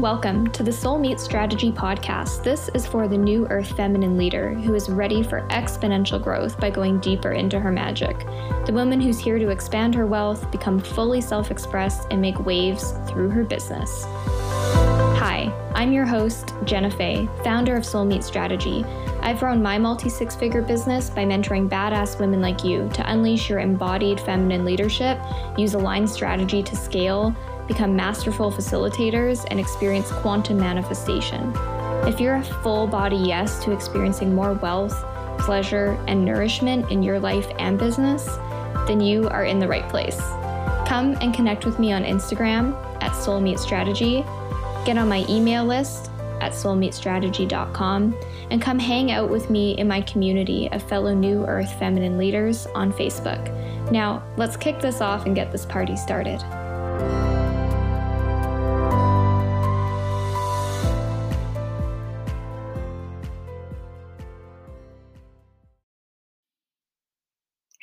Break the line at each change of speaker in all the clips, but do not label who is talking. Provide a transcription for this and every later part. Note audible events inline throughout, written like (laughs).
Welcome to the Soul Meets Strategy podcast. This is for the new earth feminine leader who is ready for exponential growth by going deeper into her magic. The woman who's here to expand her wealth, become fully self expressed, and make waves through her business. Hi, I'm your host, Jenna Fay, founder of Soul Meets Strategy. I've grown my multi six figure business by mentoring badass women like you to unleash your embodied feminine leadership, use aligned strategy to scale become masterful facilitators, and experience quantum manifestation. If you're a full body yes to experiencing more wealth, pleasure, and nourishment in your life and business, then you are in the right place. Come and connect with me on Instagram at Soulmeet Strategy, get on my email list at soulmeetstrategy.com, and come hang out with me in my community of fellow New Earth feminine leaders on Facebook. Now, let's kick this off and get this party started.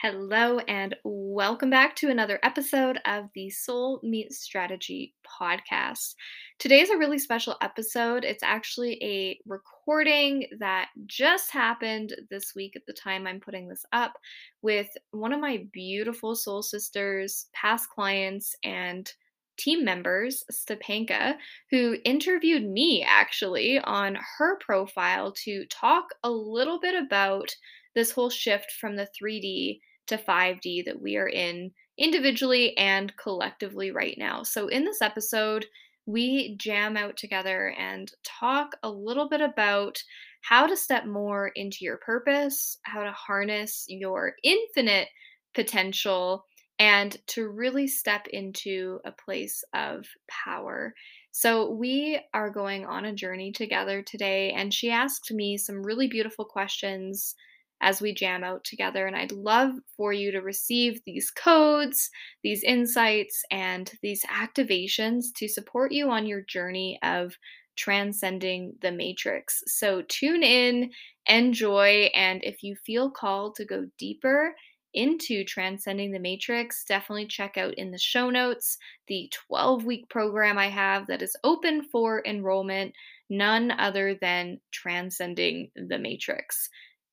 Hello, and welcome back to another episode of the Soul Meets Strategy podcast. Today is a really special episode. It's actually a recording that just happened this week at the time I'm putting this up with one of my beautiful soul sisters, past clients, and team members, Stepanka, who interviewed me actually on her profile to talk a little bit about this whole shift from the 3D to 5D that we are in individually and collectively right now. So, in this episode, we jam out together and talk a little bit about how to step more into your purpose, how to harness your infinite potential, and to really step into a place of power. So, we are going on a journey together today, and she asked me some really beautiful questions as we jam out together. And I'd love for you to receive these codes, these insights, and these activations to support you on your journey of transcending the matrix. So tune in, enjoy, and if you feel called to go deeper, into transcending the matrix, definitely check out in the show notes the 12 week program I have that is open for enrollment, none other than transcending the matrix.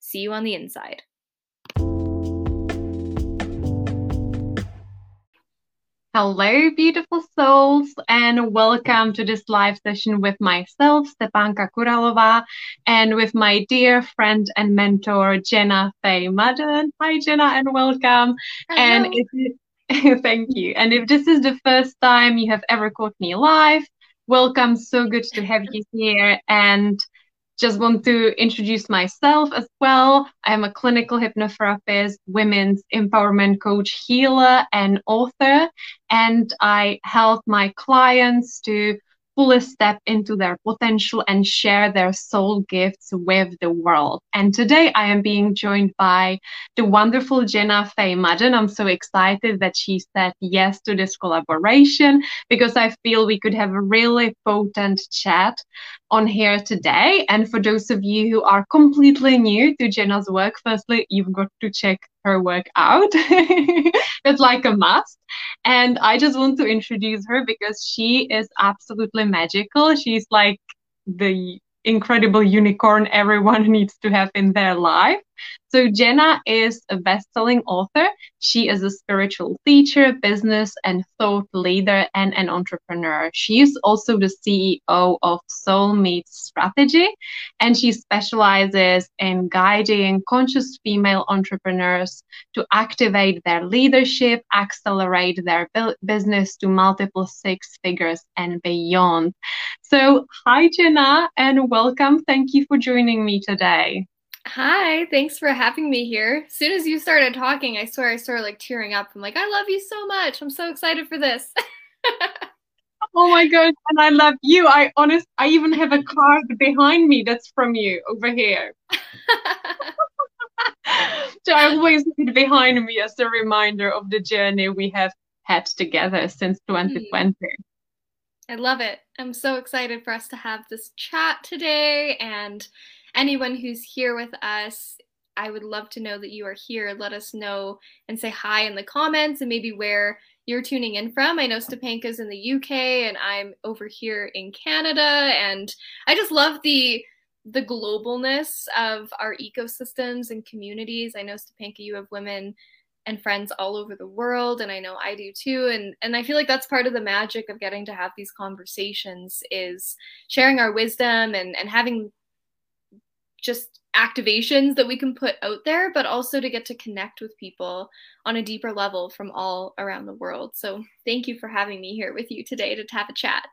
See you on the inside.
Hello, beautiful souls, and welcome to this live session with myself, Stepanka Kuralova, and with my dear friend and mentor, Jenna Fay Madden. Hi, Jenna, and welcome. Hello. And if (laughs) thank you. And if this is the first time you have ever caught me live, welcome. So good to have you here. And just want to introduce myself as well. I'm a clinical hypnotherapist, women's empowerment coach, healer, and author. And I help my clients to fully step into their potential and share their soul gifts with the world. And today I am being joined by the wonderful Jenna Fay Madden. I'm so excited that she said yes to this collaboration because I feel we could have a really potent chat on here today. And for those of you who are completely new to Jenna's work, firstly, you've got to check her work out. (laughs) it's like a must. And I just want to introduce her because she is absolutely magical. She's like the incredible unicorn everyone (laughs) needs to have in their life. So Jenna is a best-selling author. She is a spiritual teacher, business and thought leader, and an entrepreneur. She is also the CEO of Soul Meets Strategy, and she specializes in guiding conscious female entrepreneurs to activate their leadership, accelerate their business to multiple six figures and beyond. So, hi Jenna, and welcome. Thank you for joining me today.
Hi, thanks for having me here. As soon as you started talking, I swear I started like tearing up. I'm like, I love you so much. I'm so excited for this. (laughs)
oh my god, and I love you. I honest I even have a card behind me that's from you over here. so I always have it behind me as a reminder of the journey we have had together since 2020. Mm.
I love it. I'm so excited for us to have this chat today and anyone who's here with us, I would love to know that you are here. Let us know and say hi in the comments and maybe where you're tuning in from. I know Stepanka's in the UK and I'm over here in Canada. And I just love the the globalness of our ecosystems and communities. I know Stepanka, you have women and friends all over the world and I know I do too and and I feel like that's part of the magic of getting to have these conversations is sharing our wisdom and and having just activations that we can put out there, but also to get to connect with people on a deeper level from all around the world. So thank you for having me here with you today to have a chat.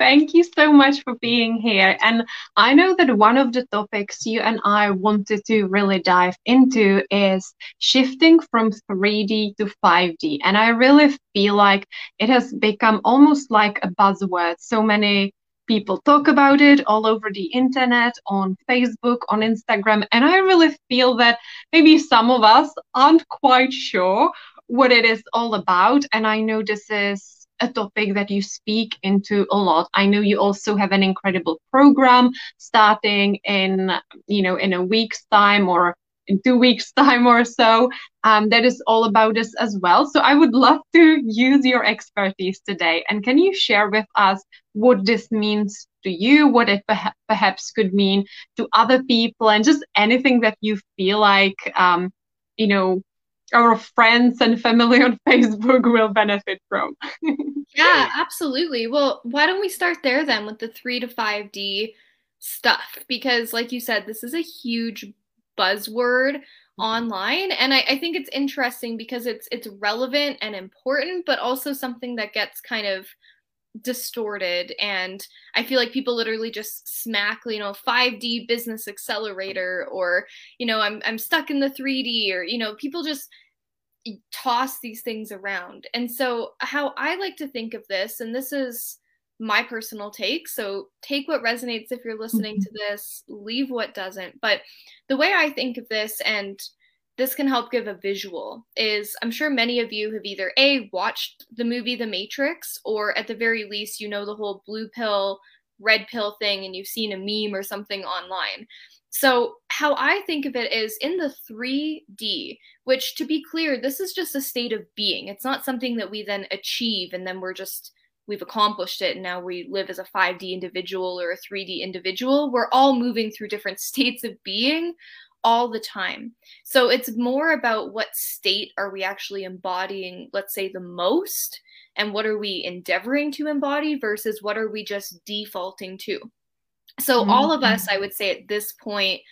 Thank you so much for being here. And I know that one of the topics you and I wanted to really dive into is shifting from 3D to 5D. And I really feel like it has become almost like a buzzword. So many people talk about it all over the internet, on Facebook, on Instagram. And I really feel that maybe some of us aren't quite sure what it is all about. And I know this is a topic that you speak into a lot. I know you also have an incredible program starting in, you know, in a week's time or in two weeks' (laughs) time or so. Um, that is all about us as well. So I would love to use your expertise today. And can you share with us what this means to you, what it perhaps could mean to other people, and just anything that you feel like, um, you know, our friends and family on (laughs) Facebook will benefit from. (laughs)
yeah, absolutely. Well, why don't we start there then with the three to 5D stuff? Because, like you said, this is a huge buzzword mm-hmm. online and I, I, think it's interesting because it's it's relevant and important but also something that gets kind of distorted and i feel like people literally just smack you know 5d business accelerator or you know i'm i'm stuck in the 3d or you know people just toss these things around and so how i like to think of this and this is my personal take. So take what resonates if you're listening mm-hmm. to this, leave what doesn't. But the way I think of this, and this can help give a visual, is I'm sure many of you have either A, watched the movie The Matrix, or at the very least, you know the whole blue pill, red pill thing, and you've seen a meme or something online. So, how I think of it is in the 3D, which to be clear, this is just a state of being. It's not something that we then achieve and then we're just we've accomplished it and now we live as a 5D individual or a 3D individual. We're all moving through different (laughs) states of being all the time. So it's more about what state are we actually embodying, let's say, the most, and what are we endeavoring to embody versus what are we just defaulting to. So mm-hmm. all of us, I would say at this point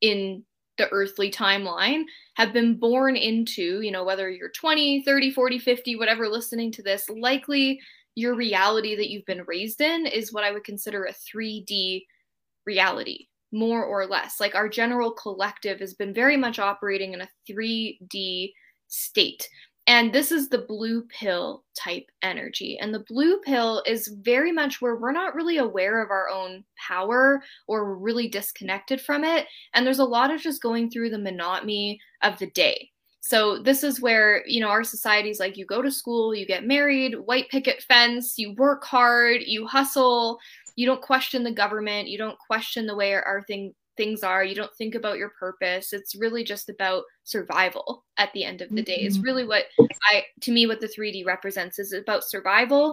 in the earthly timeline have been born into, you know, whether you're 20, 30, 40, 50, whatever listening to this, likely your reality that you've been raised in is what I would consider a 3D reality, more or less. Like our general collective has been very much operating in a 3D state. And this is the blue pill type energy. And the blue pill is very much where we're not really aware of our own power or really disconnected from it. And there's a lot of just going through the monotony of the day. So this is where, you know, our society's like you go to school, you get married, white picket fence, you work hard, you hustle, you don't question the government, you don't question the way our, our thing things are, you don't think about your purpose. It's really just about survival at the end of the day. It's mm-hmm. really what I to me what the 3D represents is about survival.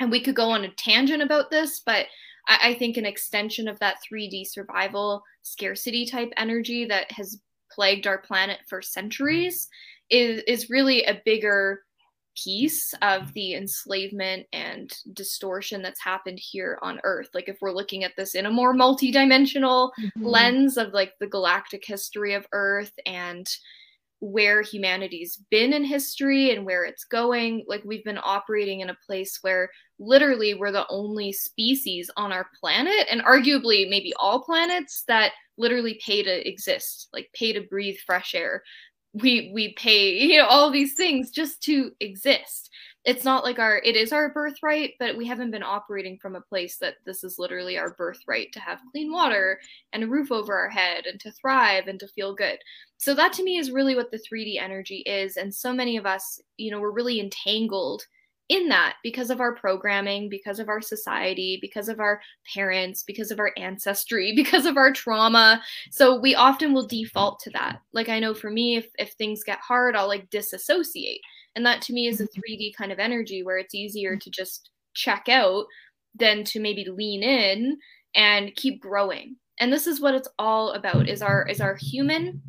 And we could go on a tangent about this, but I, I think an extension of that 3D survival scarcity type energy that has plagued our planet for centuries is is really a bigger piece of the enslavement and distortion that's happened here on earth like if we're looking at this in a more multidimensional mm-hmm. lens of like the galactic history of earth and where humanity's been in history and where it's going like we've been operating in a place where literally we're the only species on our planet and arguably maybe all planets that literally pay to exist, like pay to breathe fresh air. We we pay, (laughs) you know, all these things just to exist. It's not like our it is our birthright, but we haven't been operating from a place that this is literally our birthright to have clean water and a roof over our head and to thrive and to feel good. So that to me is really what the 3D energy is and so many of us, you know, we're really entangled in that because of our programming, because of our society, because of our parents, because of our ancestry, (laughs) because of our trauma. So we often will default to that. Like I know for me, if, if things get hard, I'll like disassociate And that to me is a 3D mm-hmm. kind of energy where it's easier to just check out than to maybe lean in and keep growing. And this is what it's all about is our is our human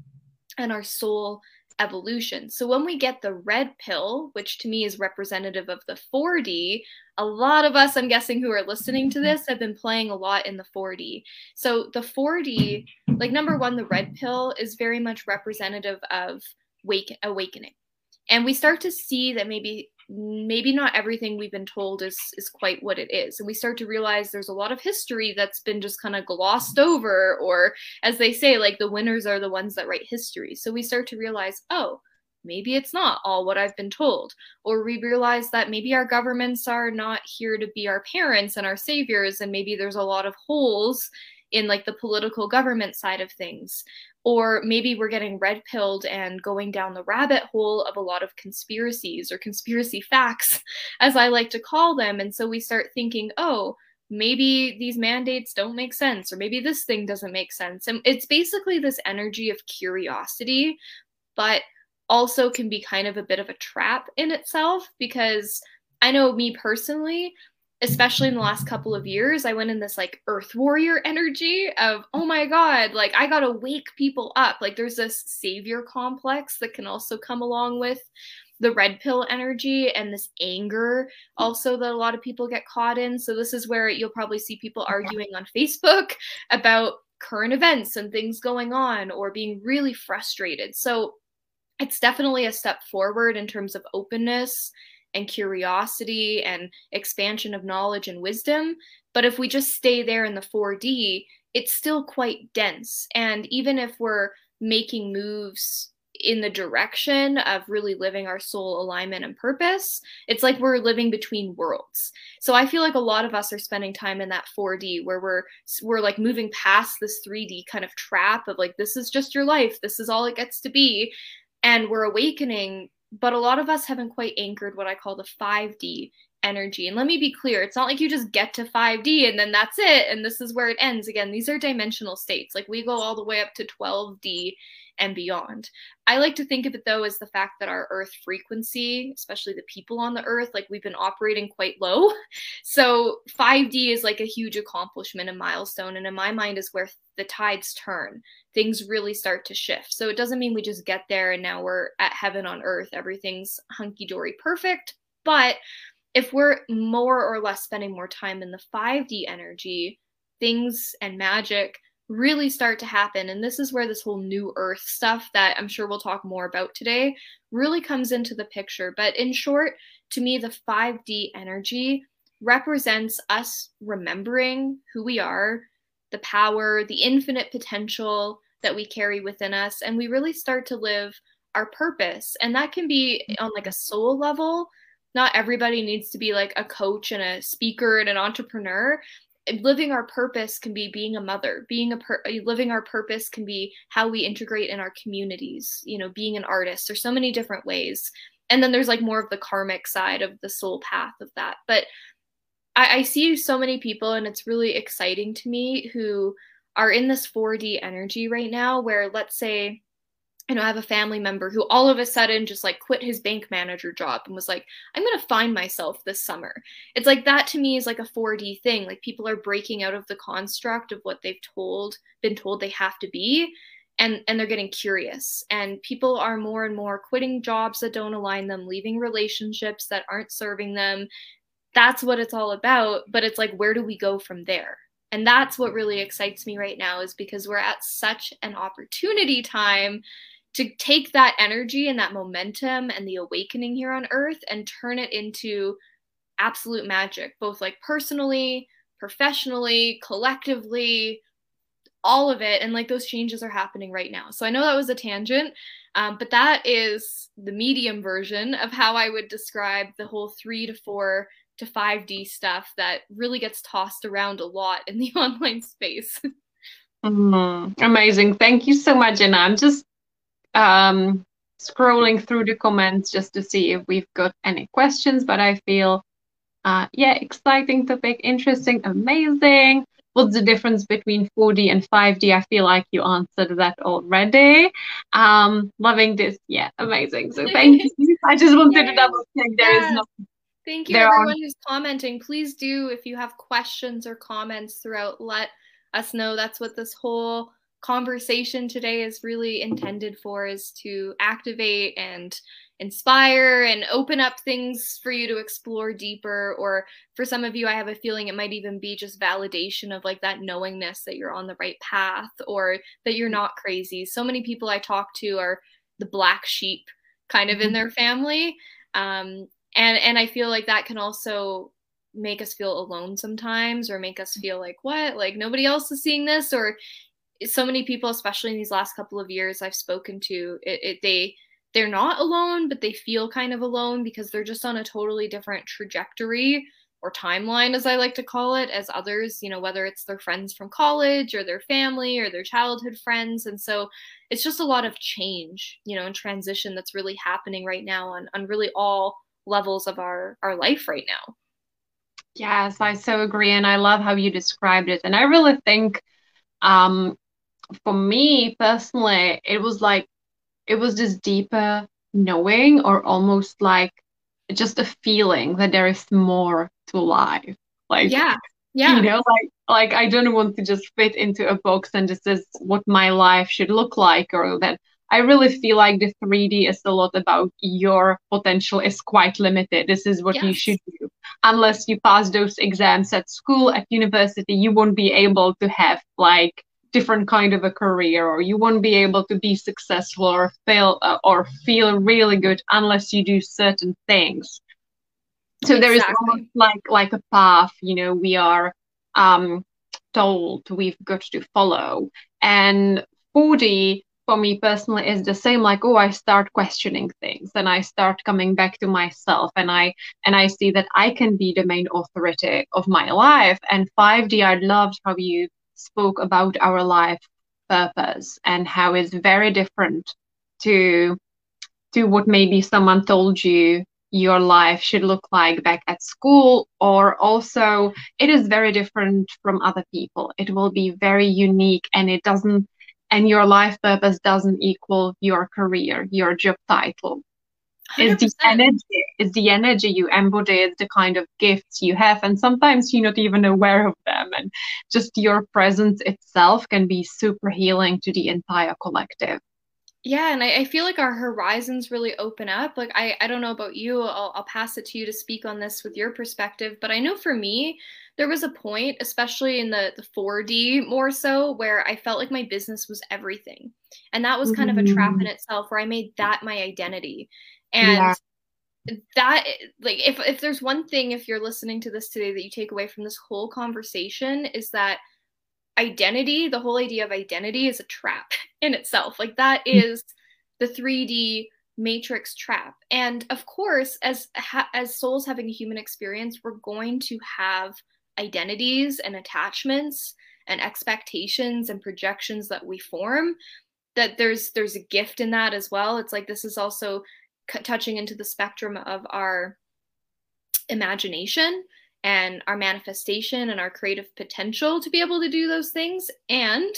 and our soul evolution. So when we get the red pill, which to me is representative of the 4D, a lot of us, I'm guessing, who are listening to this have been playing a lot in the 4D. So the 4D, like number one, the red pill is very much representative of wake awakening. And we start to see that maybe maybe not everything we've been told is is quite what it is and we start to realize there's a lot of history that's been just kind of glossed over or as they say like the winners are the ones that write history so we start to realize oh maybe it's not all what I've been told. Or we realize that maybe our governments are not here to be our parents and our saviors, and maybe there's a lot of holes in like the political government side of things. Or maybe we're getting red pilled and going down the rabbit hole of a lot of conspiracies or conspiracy facts, (laughs) as I like to call them. And so we start thinking, oh, maybe these mandates don't make sense, or maybe this thing doesn't make sense. And it's basically this energy of curiosity, but also can be kind of a bit of a trap in itself because I know me personally, especially in the last couple of years, I went in this like earth warrior energy of, oh my God, like I gotta wake people up. Like there's this savior complex that can also come along with the red pill energy and this anger also that a lot of people get caught in. So this is where you'll probably see people uh-huh. arguing on Facebook about current events and things going on or being really frustrated. So it's definitely a step forward in terms of openness and curiosity and expansion of knowledge and wisdom. But if we just stay there in the 4D, it's still quite dense. And even if we're making moves in the direction of really living our soul alignment and purpose, it's like we're living between worlds. So I feel like a lot of us are spending time in that 4D where we're we're like moving past this 3D kind of trap of like this is just your life, this is all it gets to be and we're awakening but a lot of us haven't quite anchored what i call the 5d energy. And let me be clear it's not like you just get to 5d and then that's it and this is where it ends. Again these are dimensional states. Like we go all the way up to 12d and beyond. I like to think of it though as the fact that our earth frequency, especially the people on the earth, like we've been operating quite low. (laughs) So 5D is like a huge accomplishment and milestone. And in my mind is where the tides turn. Things really start to shift. So it doesn't mean we just get there and now we're at heaven on earth. Everything's hunky dory perfect. But if we're more or less spending more time in the 5D energy, things and magic really start to happen. And this is where this whole new earth stuff that I'm sure we'll talk more about today really comes into the picture. But in short, to me, the 5D energy represents us remembering who we are, the power, the infinite potential that we carry within us. And we really start to live our purpose. And that can be on like a soul level. Not everybody needs to be like a coach and a speaker and an entrepreneur living our purpose can be being a mother being a per- living our purpose can be how we integrate in our communities you know being an artist. There's so many different ways. And then there's like more of the karmic side of the soul path of that. But I, I see so many people and it's really exciting to me who are in this 4d energy right now where let's say know, I have a family member who all of a sudden just like quit his bank manager job and was like, I'm going to find myself this summer. It's like that to me is like a 4D thing. Like people are breaking out of the construct of what they've told, been told they have to be. And, and they're getting curious and people are more and more quitting jobs that don't align them leaving relationships that aren't serving them that's what it's all about but it's like where do we go from there and that's what really excites me right now is because we're at such an opportunity time to take that energy and that momentum and the awakening here on earth and turn it into absolute magic, both like personally, professionally, collectively, all of it. And like those changes are happening right now. So I know that was a tangent, um, but that is the medium version of how I would describe the whole three to four to 5D stuff that really gets tossed around a lot in the (laughs) online space.
Mm, amazing. Thank you so much, Jenna. I'm just um, scrolling through the comments just to see if we've got any questions, but I feel, uh, yeah, exciting topic, interesting, amazing. what's the difference between 4D and 5D? I feel like you answered that already. Um, loving this. Yeah, amazing. So thank you. I just wanted to double check there yes. is no
Thank you, everyone are... who's commenting. Please do, if you have questions or comments throughout, let us know. That's what this whole conversation today is really intended for is to activate and inspire and open up things for you to explore deeper. Or for some of you i have a feeling it might even be just validation of like that knowingness that you're on the right path or that you're not crazy. So many people i talk to are the black sheep kind of in mm-hmm. their family. Um, and and i feel like that can also make us feel alone sometimes or make us feel like what? Like nobody else is seeing this? Or so many people especially in these last couple of years i've spoken to it, it they they're not alone but they feel kind of alone because they're just on a totally different trajectory or timeline as i like to call it as others you know whether it's their friends from college or their family or their childhood friends. And so it's just a lot of change you know and transition that's really happening right now on on really all levels of our our life right now.
Yes i so agree and i love how you described it. And i really think um for me personally it was like it was this deeper knowing or almost like just a feeling that there is more to life like
yeah yeah
you know like like i don't want to just fit into a box and this is what my life should look like or that I really feel like the 3D is a lot about your potential is quite limited. This is what yes. you should do. Unless you pass those exams at school, at university, you won't be able to have like different kind of a career or you won't be able to be successful or fail uh, or feel really good unless you do certain things. So exactly. there is almost like like a path, you know, we are um told we've got to follow. And 4D for me personally is the same like oh i start questioning things and i start coming back to myself and i and i see that i can be the main authority of my life and 5d i loved how you spoke about our life purpose and how it's very different to to what maybe someone told you your life should look like back at school or also it is very different from other people it will be very unique and it doesn't and your life purpose doesn't equal your career, your job title. It's the energy, is the energy you embody, the kind of gifts you have, and sometimes you're not even aware of them. And just your presence itself can be super healing to the entire collective.
Yeah, and I, I feel like our horizons really open up. Like I, I don't know about you, I'll, I'll pass it to you to speak on this with your perspective, but I know for me, there was a point, especially in the the 4D more so, where I felt like my business was everything. And that was kind mm-hmm. of a trap in mm-hmm. itself where I made that my identity. And yeah. that like if if there's one thing if you're listening to this today that you take away from this whole conversation is that identity, the whole idea of identity is a trap (laughs) in itself. Like that mm. the 3D matrix trap. And of course, as as souls having a human experience, we're going to have identities and attachments and expectations and projections that we form that there's there's a gift in that as well it's like this is also c- touching into the spectrum of our imagination and our manifestation and our creative potential to be able to do those things and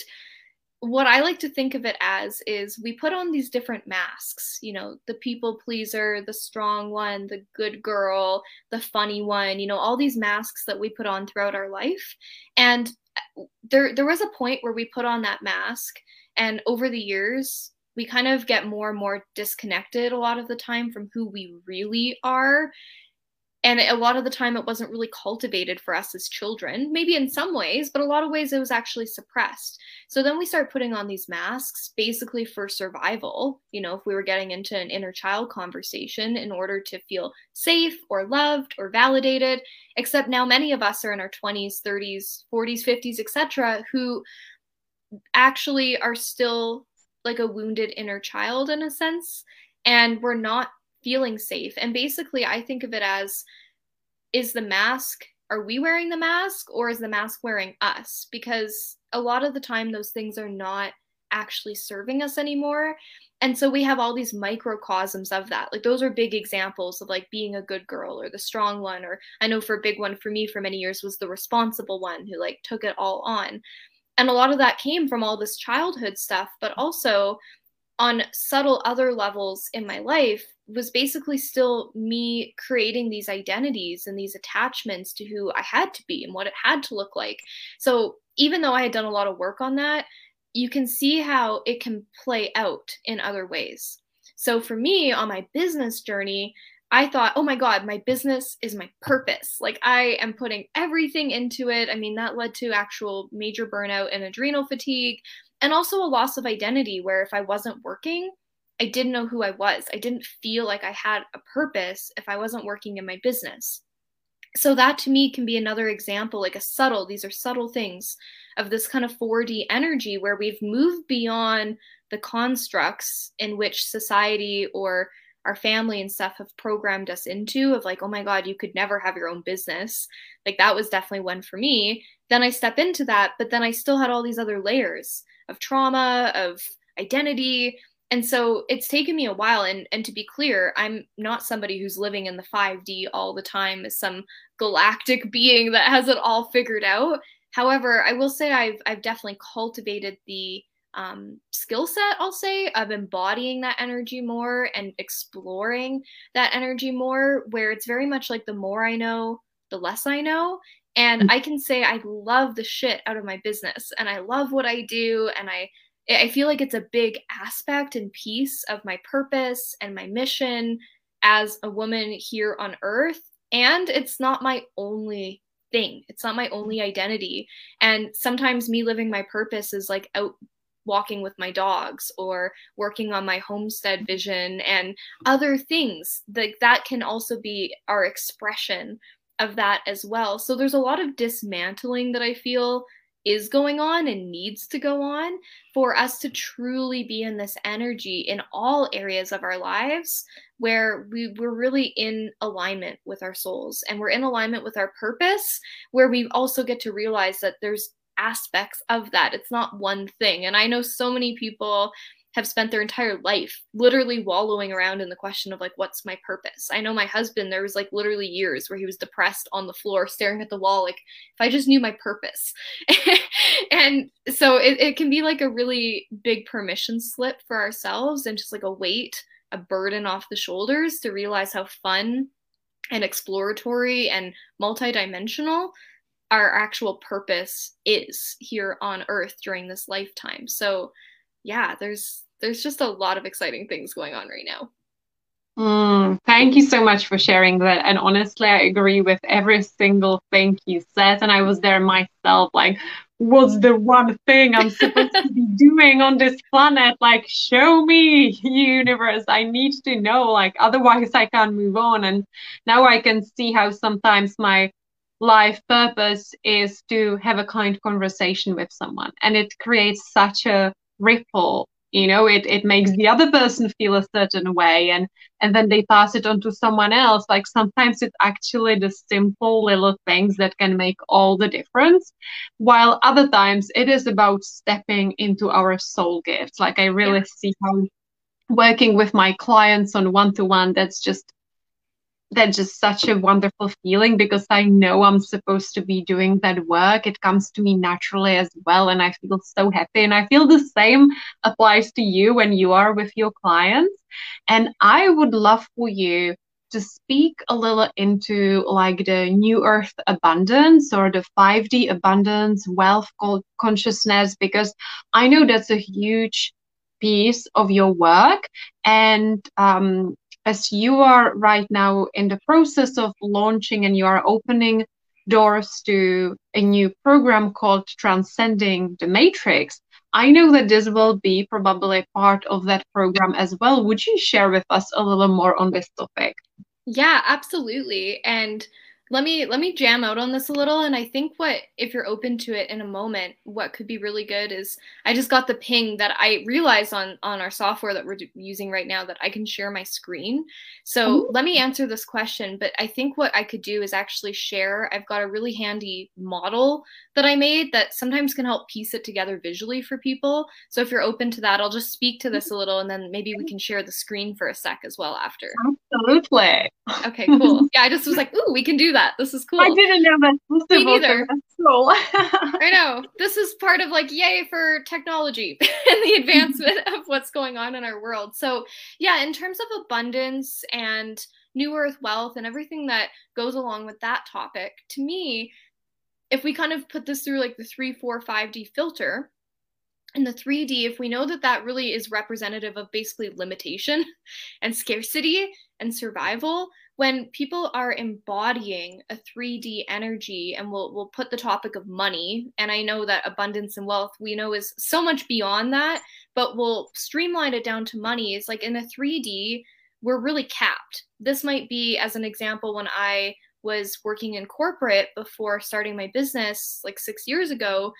what I like to think of it as is we put on these different masks, you know, the people pleaser, the strong one, the good girl, the funny one, you know, all these masks that we put on throughout our life. And uh, there there was a point where we put on that mask and over the years we kind of get more and more disconnected a lot of the time from who we really are. And a lot of the time it wasn't really cultivated for us as children maybe in some ways but a lot of ways it was actually suppressed. So then we start putting on these masks basically for survival you know if we were getting into an inner child conversation in order to feel safe or loved or validated except now many of us are in our 20s 30s 40s 50s etc who actually are still like a wounded inner child in a sense and we're not feeling safe. And basically, I think of it as is the mask, are we wearing the mask or is the mask wearing us? Because a lot of the time, those things are not actually serving us anymore. And so we have all these microcosms of that. Like those are big examples of like being a good girl or the strong one. Or I know for a big one for me for many years was the responsible one who like took it all on. And a lot of that came from all this childhood stuff, but also on subtle other levels in my life was basically still me creating these identities and these attachments to who I had to be and what it had to look like. So even though I had done a lot of work on that, you can see how it can play out in other ways. So for me on my business journey, I thought, oh my God, my business is my purpose. Like I am putting everything into it. I mean, that led to actual major burnout and adrenal fatigue and also a loss of identity where if I wasn't working, I didn't know who I was. I didn't feel like I had a purpose if I wasn't working in my business. So that to me can be another example, like a subtle, these are subtle things of this kind of 4D energy where we've moved beyond the constructs in which society or our family and stuff have programmed us into of like, oh my God, you could never have your own business. Like that was definitely one for me. Then I step into that, but then I still had all these other layers of trauma, of identity. And so it's taken me a while. And, and to be clear, I'm not somebody who's living in the 5D all the time as some galactic (laughs) being that has it all figured out. However, I will say I've, I've definitely cultivated the um, skill set, I'll say, of embodying that energy more and exploring that energy more, where it's very much like the more I know, the less I know. And mm. I can say I love the shit out of my business and I love what I do and I I feel like it's a big aspect and piece of my purpose and my mission as a woman here on earth and it's not my only thing. It's not my only identity. And sometimes me living my purpose is like out walking with my dogs or working on my homestead vision and other things like that can also be our expression of that as well. So there's a lot of dismantling that I feel is going on and needs to go on for us to truly be in this energy in all areas of our lives where we, we're really in alignment with our souls and we're in alignment with our purpose, where we also get to realize that there's aspects of that. It's not one thing. And I know so many people have spent their entire life literally wallowing around in the question of like what's my purpose i know my husband there was like literally years where he was depressed on the floor staring at the wall like if i just knew my purpose (laughs) and so it, it can be like a really big permission slip for ourselves and just like a weight a burden off the shoulders to realize how fun and exploratory and multidimensional our actual purpose is here on earth during this lifetime so yeah, there's there's just a lot of exciting things going on right now.
Mm, thank you so much for sharing that. And honestly, I agree with every single thing you said. And I was there myself, like, what's the one thing I'm supposed to be (laughs) doing on this planet? Like, show me, universe. I need to know. Like, otherwise, I can't move on. And now I can see how sometimes my life purpose is to have a kind conversation with someone. And it creates such a ripple you know it it makes the other person feel a certain way and and then they pass it on to someone else like sometimes it's actually the simple little things that can make all the difference while other times it is about stepping into our soul gifts like i really yeah. see how working with my clients on one to one that's just that's just such a wonderful feeling because I know I'm supposed to be doing that work. It comes to me naturally as well. And I feel so happy. And I feel the same applies to you when you are with your clients. And I would love for you to speak a little into like the new earth abundance or the 5D abundance, wealth consciousness, because I know that's a huge piece of your work. And um, as you are right now in the process of launching and you are opening doors to a new program called Transcending the Matrix, I know that this will be probably part of that program as well. Would you share with us a little more on this topic?
Yeah, absolutely. And let me let me jam out on this a little and i think what if you're open to it in a moment what could be really good is i just got the ping that i realized on on our software that we're using right now that i can share my screen. So let me answer this question but i think what i could do is actually share. I've got a really handy model that i made that sometimes can help piece it together visually for people. So if you're open to that i'll just speak to this a little and then maybe we can share the screen for a sec as well after.
Absolutely.
Okay cool. Yeah i just was like ooh we can do that that. This is cool. I
didn't know that.
Me neither. cool. (laughs) I know. This is part of like yay for technology (laughs) and the advancement of what's going on in our world. So yeah, in terms of abundance and new earth wealth and everything that goes along with that topic, to me, if we kind of put this through like the three, four, five D filter, in the 3D, if we know that that really is representative of basically limitation (laughs) and scarcity and survival, when people are embodying a 3D energy, and we'll we'll put the topic of money, and I know that abundance and wealth we know is so much beyond that, but we'll streamline it down to money. It's like in a 3D, we're really capped. This might be as an example when I was working in corporate before starting my business like six years ago.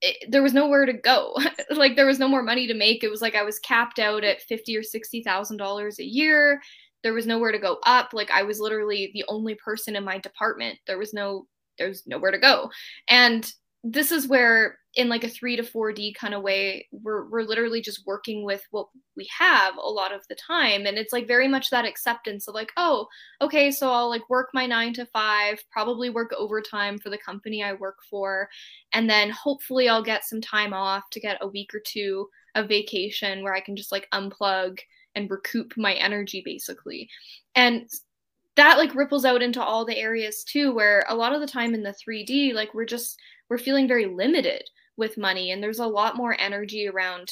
It, there was nowhere to go. (laughs) like there was no more money to make. It was like I was capped out at fifty or sixty thousand dollars a year there was nowhere to go up like i was literally the only person in my department. There was no there's nowhere to go. And this is where in like a 3 to 4D kind of way we're we're literally just working with what we have a lot of the time. And it's like very much that acceptance of like oh okay so I'll like work my 9 to 5 probably work overtime for the company I work for and then hopefully I'll get some time off to get a week or two of vacation where I can just like unplug and recoup my energy basically. And that like ripples out into all the areas too where a lot of the time in the 3D like we're just we're feeling very limited with money and there's a lot more energy around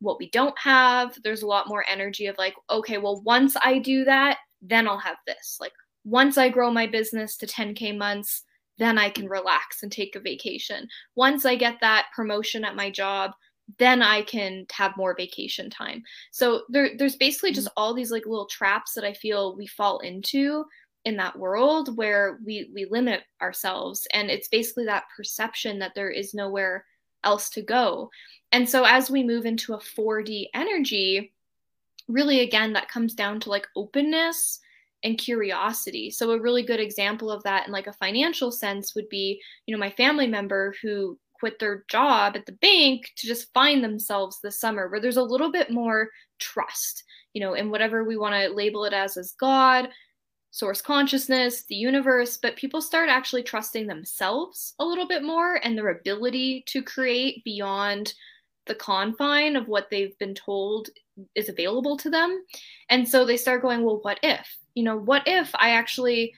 what we don't have. There's a lot more energy of like okay, well once I do that, then I'll have this. Like once I grow my business to 10k months, then I can relax and take a vacation. Once I get that promotion at my job, then I can have more vacation time. So there, there's basically just mm-hmm. all these like little traps that I feel we fall into in that world where we we limit ourselves and it's basically that perception that there is nowhere else to go. And so as we move into a 4D energy, really again that comes down to like openness and curiosity. So a really good example of that in like a financial sense would be, you know, my family member who quit their job at the bank to just find themselves this summer where there's a little bit more trust you know in whatever we want to label it as as god source consciousness the universe but people start actually trusting themselves a little bit more and their ability to create beyond the confine of what they've been told is available to them. And so they start going well what if? You know what if i actually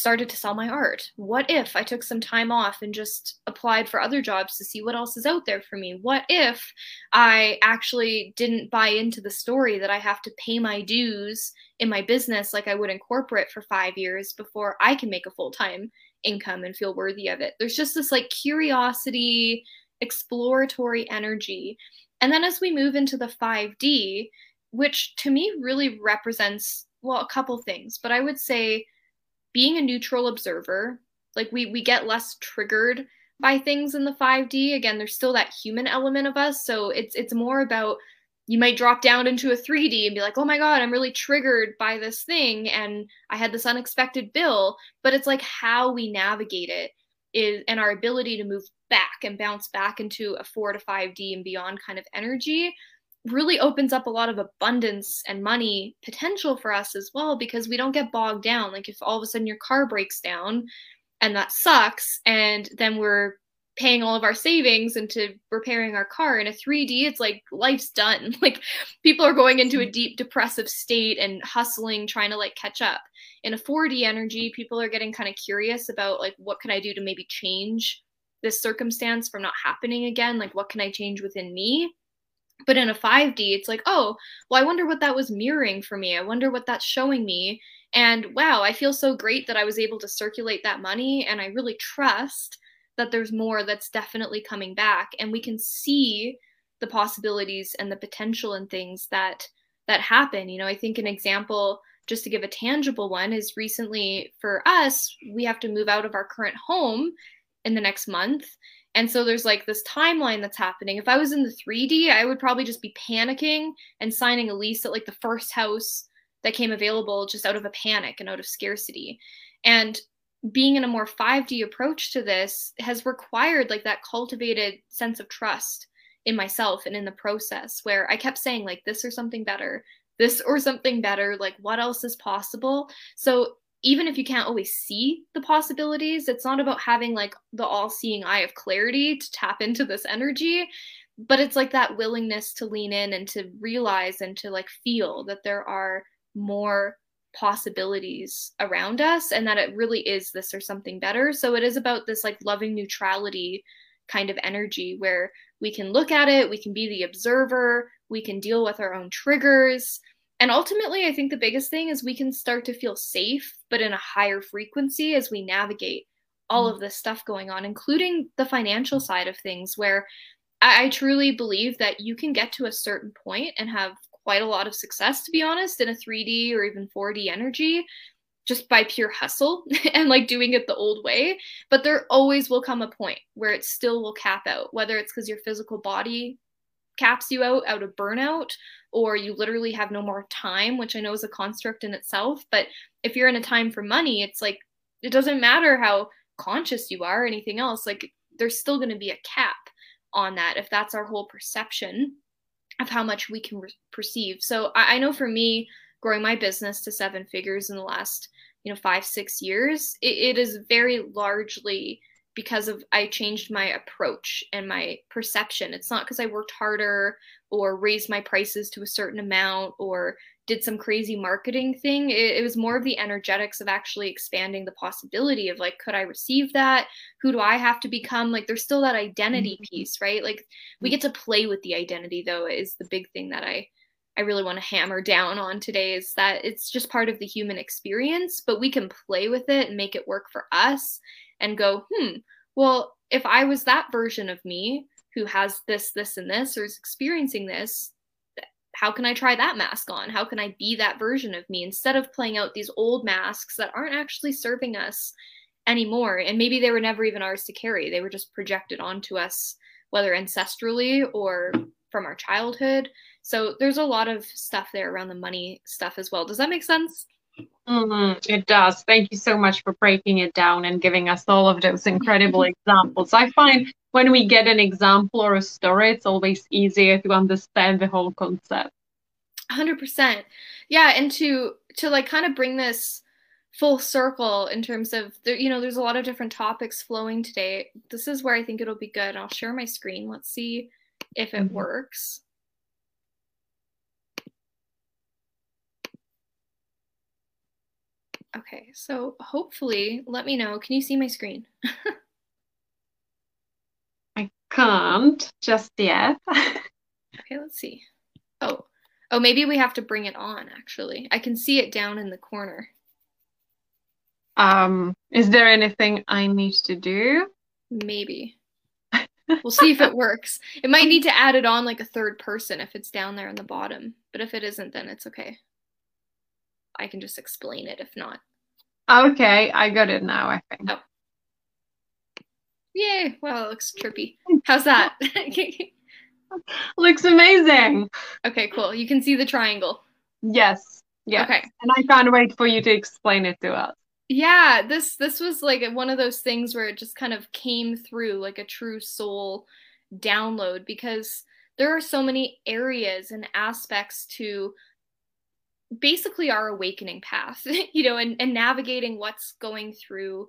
started to sell my art? What if I took some time off and just applied for other jobs to see what else is out there for me? What if I actually didn't buy into the story that I have to pay my dues in my business like I would in corporate for five years before I can make a full time income and feel worthy of it? There's just this like curiosity, exploratory energy. And then as we move into the 5D, which to me really represents, well, a couple things, but I would say being a neutral observer, like we we get less triggered by things in the 5D. Again, there's still that human element of us, so it's it's more about you might drop down into a 3D and be like, "Oh my god, I'm really triggered by this thing and I had this unexpected bill." But it's like how we navigate it is and our ability to move back and bounce back into a 4 to 5D and beyond kind of energy really opens up a lot of abundance and money potential for us as well because we don't get bogged down. Like if all of a sudden your car breaks down and that sucks, and then we're paying all of our savings into repairing our car in a 3D, it's like life's done. (laughs) Like people are going into a mm-hmm. deep depressive state and hustling, trying to like catch up. In a 4D energy, people are getting kind of curious about like what can I do to maybe change this circumstance from not happening again? Like what can I change within me? But in a 5D, it's like, oh, well, I wonder what that was mirroring for me. I wonder what that's showing me. And wow, I feel so great that I was able to circulate that money. And I really trust that there's more that's definitely coming back. And we can see the possibilities and the potential and things that that happen. You know, I think an example just to give a tangible one, is recently for us, we have to move out of our current home in the next month. And so there's like this timeline that's happening. If I was in the 3D, I would probably just be panicking and signing a lease at like the first house that came available just out of a panic and out of scarcity. And being in a more 5D approach to this has required like that cultivated sense of trust in myself and in the process where I kept saying like this or something better, this or something better, like what else is possible. So even if you can't always see the possibilities, it's not about having like the all seeing eye of clarity to tap into this energy, but it's like that willingness to lean in and to realize and to like feel that there are more possibilities around us and that it really is this or something better. So it is about this like loving neutrality kind of energy where we can look at it, we can be the observer, we can deal with our own triggers and ultimately, I think the biggest thing is we can start to feel safe, but in a higher frequency as we navigate all of mm. this stuff going on, including the financial side of things, where I, I truly believe that you can get to a certain point and have quite a lot of success, to be honest, in a 3D or even 4D energy just by pure hustle (laughs) and like doing it the old way. But there always will come a point where it still will cap out, whether it's because your physical body caps you out out of burnout or you literally have no more time which i know is a construct in itself but if you're in a time for money it's like it doesn't matter how conscious you are or anything else like there's still going to be a cap on that if that's our whole perception of how much we can re- perceive. So I, I know for me growing my business to seven figures in the last you know five six years it, it is very largely because of I changed my approach and my perception. It's not because I worked harder or raised my prices to a certain amount or did some crazy marketing thing. It, it, was more of the energetics of actually expanding the possibility of like, could I receive that? Who do I have to become? Like, there's still that identity mm-hmm. piece, right? Like, we mm-hmm. get to play with the identity, though, is the big thing that I. I really want to hammer down on today is that it's just part of the human experience, but we can play with it and make it work for us and go, hmm, well, if I was that version of me who has this, this, and this, or is experiencing this, how can I try that mask on? How can I be that version of me instead of playing out these old masks that aren't actually serving us anymore? And maybe they were never even ours to carry, they were just projected onto us, whether ancestrally or from our childhood. So there's a lot of stuff there around the money stuff as well. Does that make sense?
Mm-hmm. It does. Thank you so much for breaking it down and giving us all of those incredible (laughs) examples. I find when we get an example or a story, it's always easier to understand the whole concept.
100%. Yeah, and to to like kind of bring this full circle in terms of there, you know, there's a lot of different topics flowing today. This is where I think it'll be good. I'll share my screen. Let's see if it mm-hmm. works. Okay, so hopefully, let me know. Can you see my screen? (laughs)
I can't just yet. (laughs)
okay, let's see. Oh, oh, maybe we have to bring it on, actually. I can see it down in the corner.
Um, is there anything I need to do?
Maybe. we'll see if it (laughs) works. It might need to add it on like a third person if it's down there in the bottom. But if it isn't, then it's okay. I can just explain it if not.
Okay, I got it now, I think. Oh.
Yay! Wow, it looks trippy. (laughs) How's that? (laughs)
looks amazing.
Okay, cool. You can see the triangle.
Yes. Yeah. Okay. And I can't wait for you to explain it to us.
Yeah, this this was like one of those things where it just kind of came through like a true soul download because there are so many areas and aspects to basically our awakening path, (laughs) you know, and, and navigating what's going through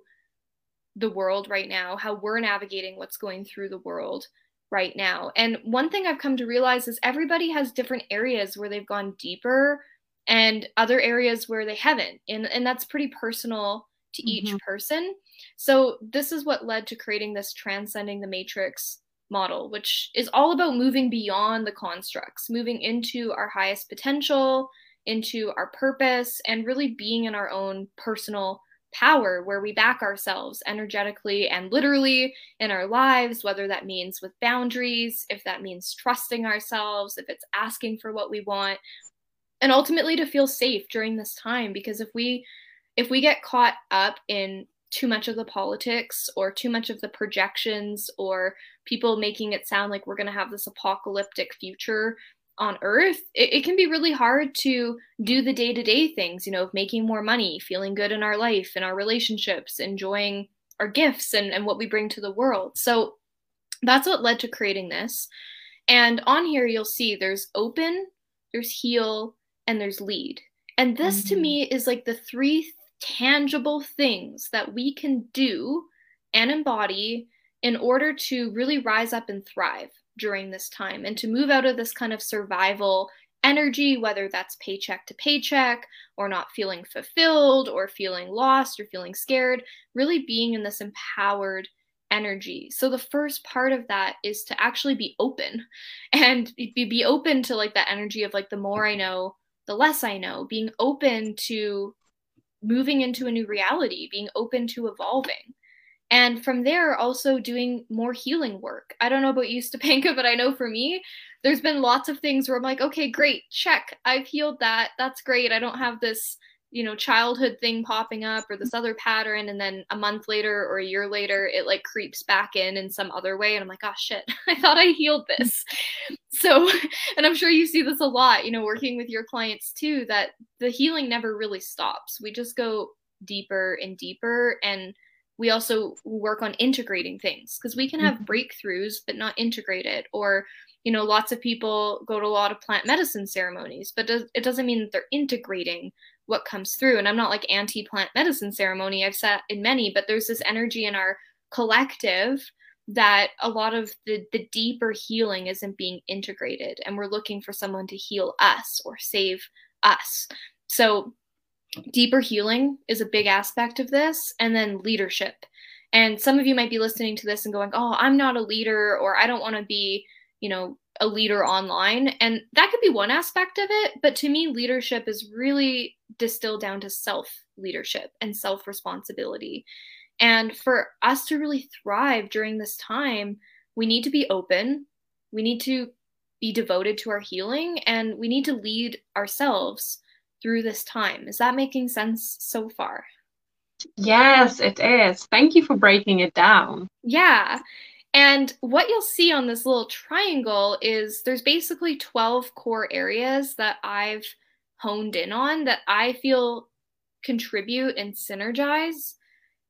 the world right now, how we're navigating what's going through the world right now. And one thing I've come to realize is everybody has different areas where they've gone deeper and other areas where they haven't. And, and that's pretty personal to each mm-hmm. person. So, this is what led to creating this transcending the matrix model, which is all about moving beyond the constructs, moving into our highest potential, into our purpose and really being in our own personal power where we back ourselves energetically and literally in our lives, whether that means with boundaries, if that means trusting ourselves, if it's asking for what we want. and ultimately to feel safe during this time because if we if we get caught up in too much of the politics or too much of the projections or people making it sound like we're going to have this apocalyptic future on earth it, it, can be really hard to do the day-to-day things you know of making more money feeling good in our life in our relationships enjoying our gifts and, and what we bring to the world. So that's what led to creating this. And on here you'll see there's open there's heal and there's lead. And this mm-hmm. to me is like the three tangible things that we can do and embody in order to really rise up and thrive during this time and to move out of this kind of survival energy, whether that's paycheck to paycheck or not feeling fulfilled or feeling lost or feeling scared, really being in this empowered energy. So the first part of that is to actually be open (laughs) and be, be open to like that energy of like the more I know, the less I know, being open to moving into a new reality, being open to evolving. And from there, also doing more healing work. I don't know about you, Stepanka, (laughs) but I know for me, there's been lots of things where I'm like, okay, great, check. I've healed that. That's great. I don't have this you know childhood thing popping up or this other pattern and then a month later or a year later it like creeps back in in some other way and i'm like oh shit (laughs) i thought i healed (laughs) this so and i'm sure you see this a lot you know working with your clients too that the healing never really stops we just go deeper and deeper and we also work on integrating things because we can have mm-hmm. breakthroughs but not integrate it or you know lots of people go to a lot of plant medicine ceremonies but it doesn't mean that they're integrating what comes through. And I'm not like anti plant medicine ceremony, I've sat in many, but there's this energy in our collective that a lot of the, the deeper healing isn't being integrated. And we're looking for someone to heal us or save us. So, deeper healing is a big aspect of this. And then leadership. And some of you might be listening to this and going, oh, I'm not a leader, or I don't want to be, you know, a leader online. And that could be one aspect of it. But to me, leadership is really distilled down to self leadership and self responsibility. And for us to really thrive during this time, we need to be open. We need to be devoted to our healing and we need to lead ourselves through this time. Is that making sense so far?
Yes, it is. Thank you for breaking it down.
Yeah. And what you'll see on this little triangle is there's basically 12 core areas that I've honed in on that I feel contribute and synergize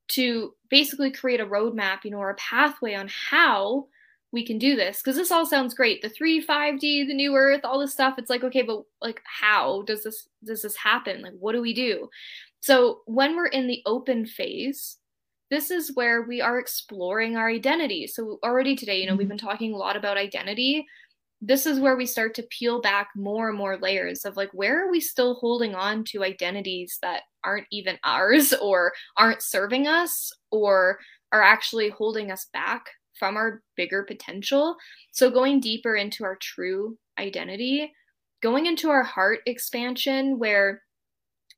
to basically create a roadmap, you know, or a pathway on how we can do this. Because this all sounds great. The 3, 5D, the new earth, all this stuff. It's like, okay, but like how does this does this happen? Like what do we do? So when we're in the open phase, this is where we are exploring our identity. So already today, you know, we've mm-hmm. been talking a lot about identity. This is where we start to peel back more and more layers of like where are we still holding on to identities that aren't even ours or aren't serving us or are actually holding us back from our bigger potential. So going deeper into our true identity, going into our heart expansion where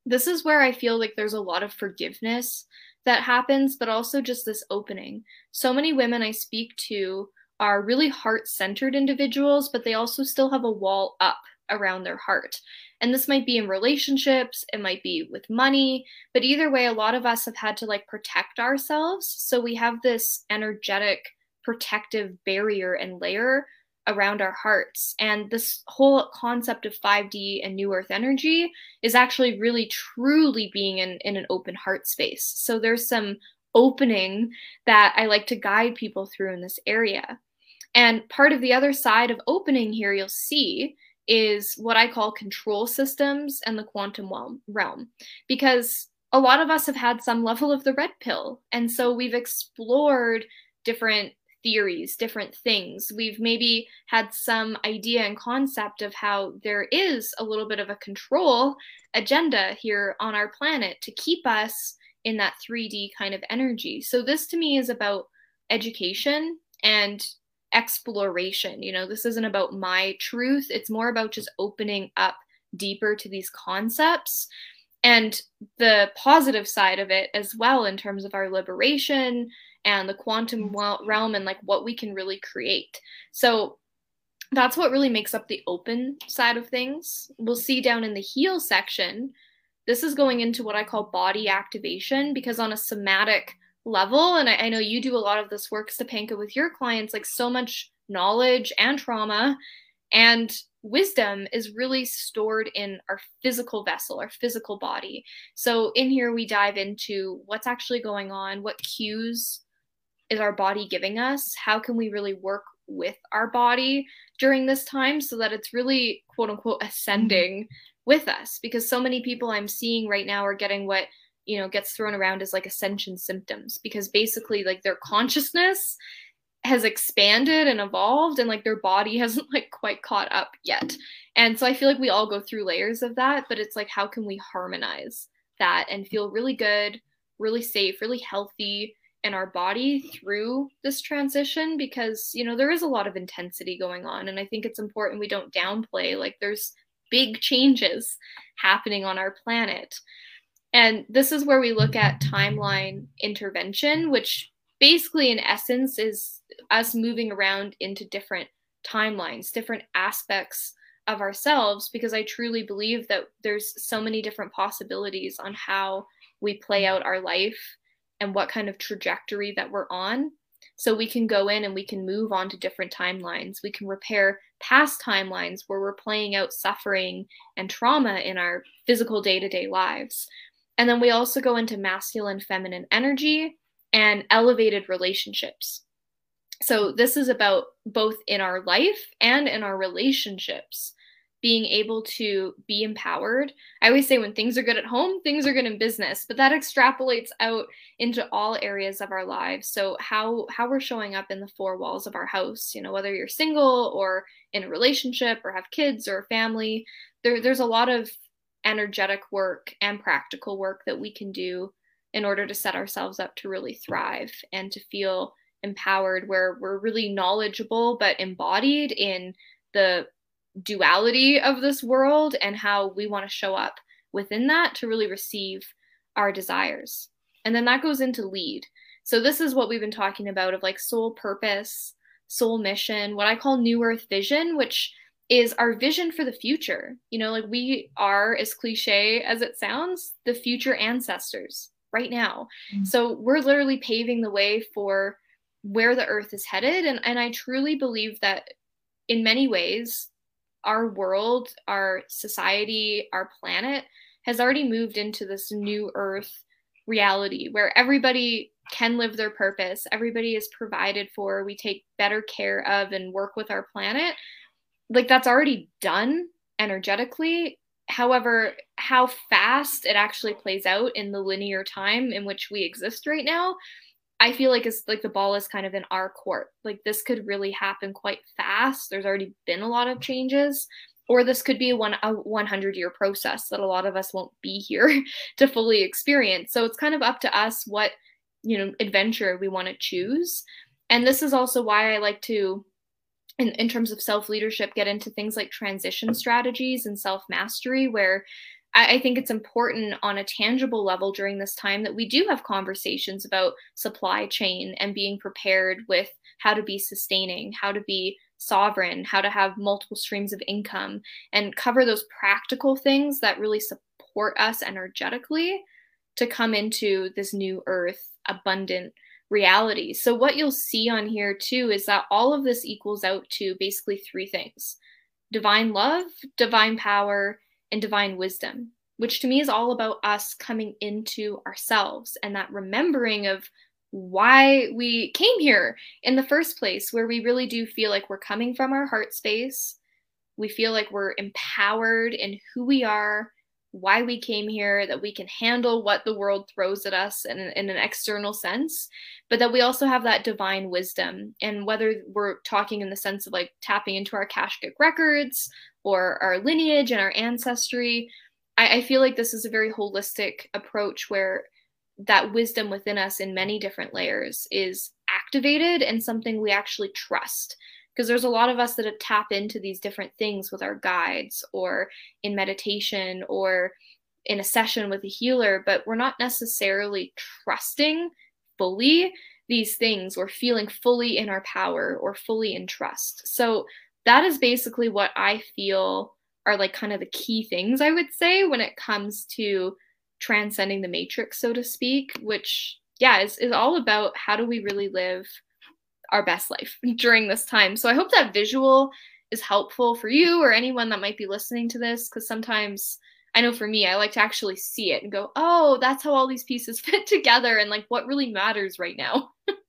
this is where I feel like there's a lot of forgiveness that happens, but also just this opening. So many women I speak to are really heart centered individuals, but they also still have a wall up around their heart. And this might be in relationships, it might be with money, but either way, a lot of us have had to like protect ourselves. So we have this energetic protective barrier and layer around our hearts. And this whole concept of 5D and New Earth energy is actually really truly being in, in an open heart space. So there's some opening that I like to guide people through in this area. And part of the other side of opening here, you'll see, is what I call control systems and the quantum realm. Because a lot of us have had some level of the red pill. And so we've explored different theories, different things. We've maybe had some idea and concept of how there is a little bit of a control agenda here on our planet to keep us in that 3D kind of energy. So, this to me is about education and exploration. You know, this isn't about my truth, it's more about just opening up deeper to these concepts and the positive side of it as well in terms of our liberation and the quantum mm-hmm. realm and like what we can really create. So that's what really makes up the open side of things. We'll see down in the heal section, this is going into what I call body activation because on a somatic level, and I, I know you do a lot of this work, Stepanka, with your clients, like so much knowledge and trauma and wisdom is really stored in our physical vessel, our physical body. So in here, we dive into what's actually going on, what cues is our body giving us, how can we really work with our body during this time so that it's really quote unquote ascending with us because so many people I'm seeing right now are getting what you know gets thrown around as like ascension symptoms because basically like their consciousness has expanded and evolved and like their body (laughs) hasn't like quite caught up yet. And so I feel like we all go through layers of that, but it's like how can we harmonize that and feel really good, really safe, really healthy in our body through this transition because you know there is a lot of intensity going on and I think it's important we don't downplay like there's big changes happening on our planet. And this is where we look at timeline intervention, which basically, in essence, is us moving around into different timelines, different aspects of ourselves, because I truly believe that there's so many different possibilities on how we play out our life and what kind of trajectory that we're on. So we can go in and we can move on to different timelines. We can repair past timelines where we're playing out suffering and trauma in our physical day to day lives. And then we also go into masculine, feminine energy and elevated relationships. So this is about both in our life and in our relationships being able to be empowered. I always say when things are good at home, things are good in business, but that extrapolates out into all areas of our lives. So how how we're showing up in the four walls of our house, you know, whether you're single or in a relationship or have kids or a family, there, there's a lot of energetic work and practical work that we can do in order to set ourselves up to really thrive and to feel empowered where we're really knowledgeable but embodied in the duality of this world and how we want to show up within that to really receive our desires. And then that goes into lead. So this is what we've been talking about of like soul purpose, soul mission, what I call new earth vision, which is our vision for the future. You know, like we are as cliche as it sounds, the future ancestors right now. Mm-hmm. So we're literally paving the way for where the earth is headed and and I truly believe that in many ways our world, our society, our planet has already moved into this new earth reality where everybody can live their purpose, everybody is provided for, we take better care of and work with our planet. Like that's already done energetically. However, how fast it actually plays out in the linear time in which we exist right now I feel like it's like the ball is kind of in our court. Like this could really happen quite fast. There's already been a lot of changes, or this could be a one a 100 year process that a lot of us won't be here (laughs) to fully experience. So it's kind of up to us what you know adventure we want to choose. And this is also why I like to in, in terms of self leadership get into things like transition strategies and self mastery where I, I think it's important on a tangible level during this time that we do have conversations about supply chain and being prepared with how to be sustaining, how to be sovereign, how to have multiple streams of income, and cover those practical things that really support us energetically to come into this new earth abundant reality. So, what you'll see on here too is that all of this equals out to basically three things divine love, divine power, and divine wisdom, which to me is all about us coming into ourselves and that remembering of why we came here in the first place, where we really do feel like we're coming from our heart space. We feel like we're empowered in who we are, why we came here, that we can handle what the world throws at us in, in an external sense, but that we also have that divine wisdom. And whether we're talking in the sense of like tapping into our Akashic records or our lineage and our ancestry, I, I feel like this is a very holistic approach where that wisdom within us in many different layers is activated and something we actually trust because there's a lot of us that tap into these different things with our guides or in meditation or in a session with a healer, but we're not necessarily trusting fully these things or feeling fully in our power or fully in trust. So that is basically what I feel are like kind of the key things I would say when it comes to transcending the matrix, so to speak, which, yeah, is, is all about how do we really live our best life (laughs) during this time. So I hope that visual is helpful for you or anyone that might be listening to this because sometimes I know for me, I like to actually see it and go, oh, that's how all these pieces (laughs) fit together and like what really matters right now. (laughs)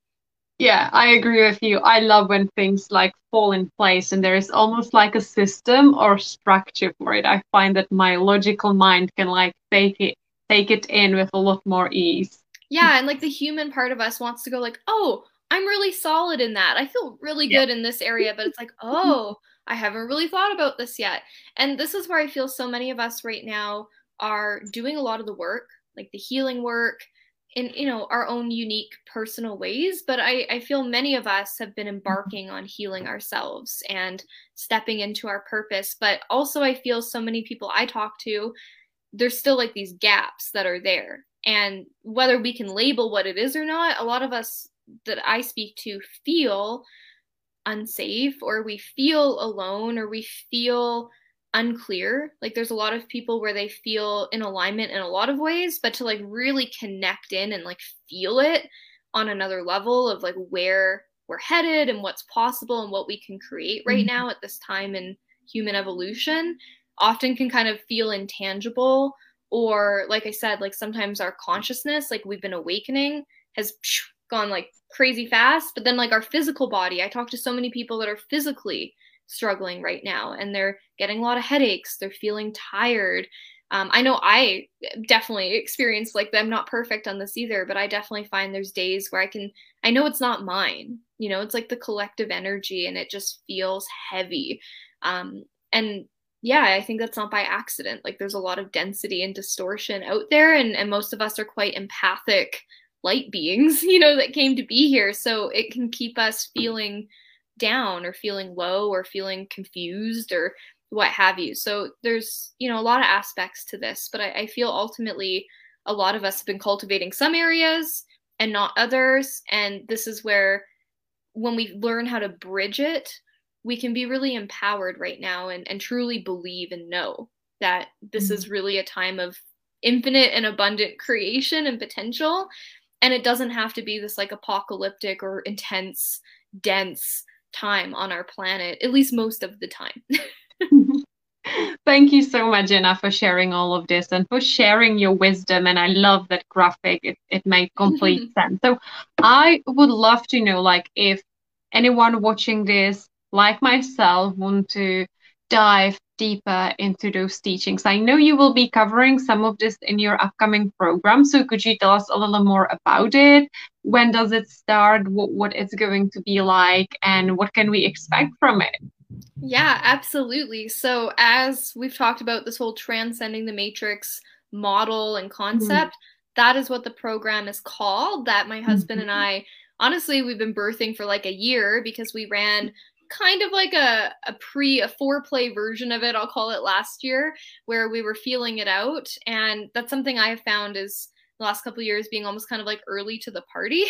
yeah, I agree with you. I love when things like fall in place and there is almost like a system or structure for it. I find that my logical mind can like take it take it in with a lot more ease.
Yeah, and like the human part of us wants to go like, "Oh, I'm really solid in that. I feel really good yeah. in this area." But it's like, (laughs) mm-hmm. "Oh, I haven't really thought about this yet. And this is where I feel so many of us right now are doing a lot of the work, like the healing work in you know our own unique personal ways but I, I feel many of us have been mm-hmm. embarking on healing ourselves and stepping into our purpose but also i feel so many people i talk to there's still like these gaps that are there. And whether we can label what it is or not a lot of us that i speak to feel unsafe or we feel alone or we feel unclear. Like there's a lot of people where they feel in alignment in a lot of ways, but to like really connect in and like feel it on another level of like where we're headed and what's possible and what we can create right mm-hmm. now at this time in human evolution often can kind of feel intangible or like I said like sometimes our consciousness like we've been awakening has gone like crazy fast. But then, like our physical body, I talk to so many people that are physically struggling right now and they're getting a lot of headaches, they're feeling tired. Um, I know I definitely experience like I'm not perfect on this either, but I definitely find there's days where I can, I know it's not mine. You know, it's like the collective energy and it just feels heavy. Um, and yeah, I think that's not by accident. Like there's a lot of density and distortion out there, and, and most of us are quite empathic light beings, (laughs) you know, that came to be here. So it can keep us feeling down or feeling low or feeling confused or what have you. So there's, you know, a lot of aspects to this, but I, I feel ultimately a lot of us have been cultivating some areas and not others. And this is where when we learn how to bridge it, we can be really empowered right now and, and truly believe and know that this mm-hmm. is really a time of infinite and abundant (laughs) creation and potential and it doesn't have to be this like apocalyptic or intense dense time on our planet at least most of the time (laughs)
Thank you so much, Jenna, for sharing all of this and for sharing your wisdom. And I love that graphic. It, it made (laughs) complete sense. So I would love to know, like, if anyone watching this, like myself, want to dive deeper into those teachings. I know you will be covering some of this in your upcoming program. So could you tell us a little more about it? When does it start? What, what it's going to be like? And what can we expect from it?
Yeah, absolutely. So as we've talked about this whole transcending the matrix model and concept, mm-hmm. that is what the program is called that my husband mm-hmm. and I honestly we've been birthing for like a year because we ran kind of like a, a pre a foreplay version of it i'll call it last year where we were feeling it out. And that's something i have found is the last couple years being almost kind of like early to the party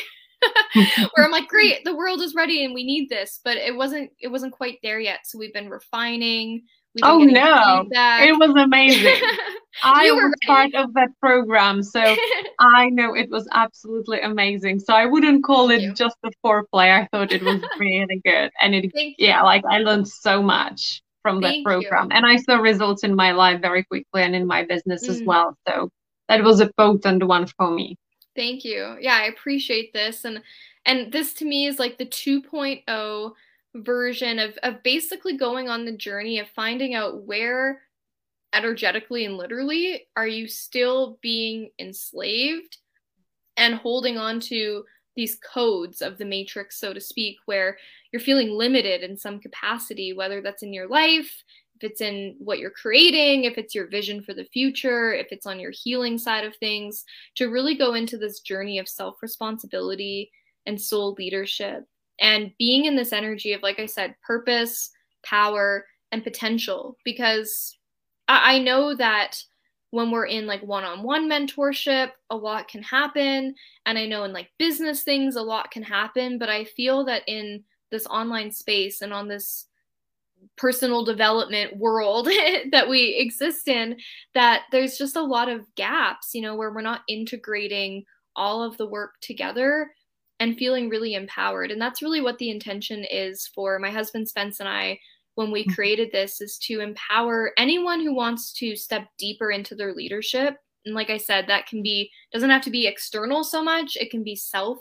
(laughs) where i'm like (laughs) great the world is ready and we need this. But it wasn't it wasn't quite there yet. So we've been refining
oh no. it was amazing. (laughs) I was part of that program so (laughs) i know it was absolutely amazing. So i wouldn't call Thank it you. just a foreplay. I thought it was (laughs) really good. And it Thank yeah you. like i learned so much from that Thank program. You. and i saw results in my life very quickly and in my business mm. as well. So that was a potent one for me.
Thank you. Yeah, I appreciate this. And and this to me is like the 2.0 version of, of basically going on the journey of finding out where energetically and literally are you still being enslaved and holding on to these codes of the matrix so to speak where you're feeling limited in some capacity whether that's in your life if it's in what you're creating if it's your vision for the future if it's on your healing side of things to really go into this journey of self responsibility and soul leadership and being in this energy of, like I said, purpose, power, and potential. Because I, I know that when we're in like one on one mentorship, a lot can happen. And I know in like business things, a lot can happen. But I feel that in this online space and on this personal development world (laughs) that we exist in that there's just a lot of gaps you know where we're not integrating all of the work together and feeling really empowered and that's really what the intention is for my husband spence and i when we mm-hmm. created this is to empower anyone who wants to step deeper into their leadership and like i said that can be doesn't have to be external so much it can be self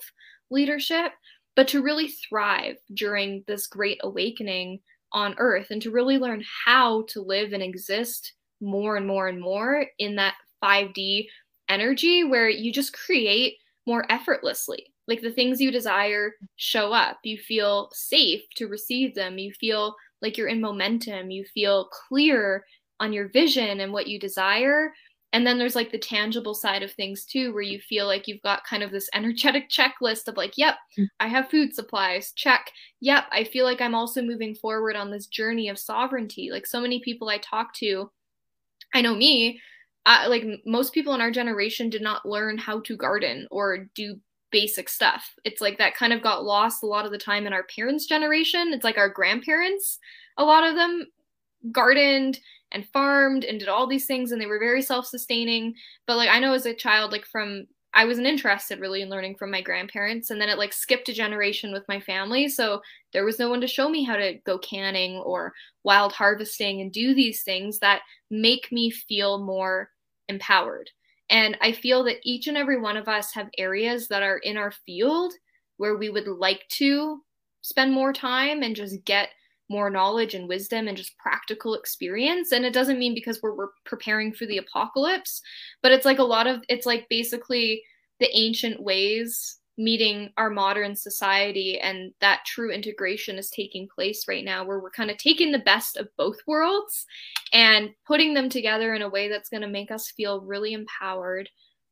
leadership but to really thrive during this great awakening on earth and to really learn how to live and exist more and more and more in that 5D energy where you just create more effortlessly. Like the things you desire show up. You feel safe to receive them. You feel like you're in momentum. You feel clear on your vision and what you desire and then there's like the tangible side of things too where you feel like you've got kind of this energetic checklist of like yep mm. i have food supplies check yep i feel like i'm also moving forward on this journey of sovereignty like so many people i talk to i know me uh, like most people in our generation did not learn how to garden or do basic stuff. It's like that kind of got lost a lot of the time in our parents generation. It's like our grandparents a lot of them gardened and farmed and did all these things and they were very self-sustaining. But like i know as a child like from i wasn't interested really in learning from my grandparents and then it like skipped a generation with my family so there was no one to show me how to go canning or wild harvesting and do these things that make me feel more empowered and i feel that each and every one of us have areas that are in our field where we would like to spend more time and just get more knowledge and wisdom and just practical experience. And it doesn't mean because we're, we're preparing for the apocalypse but it's like a lot of it's like basically the ancient ways meeting our modern society and that true integration is taking place right now where we're kind of taking the best of both worlds and putting them together in a way that's going to make us feel really empowered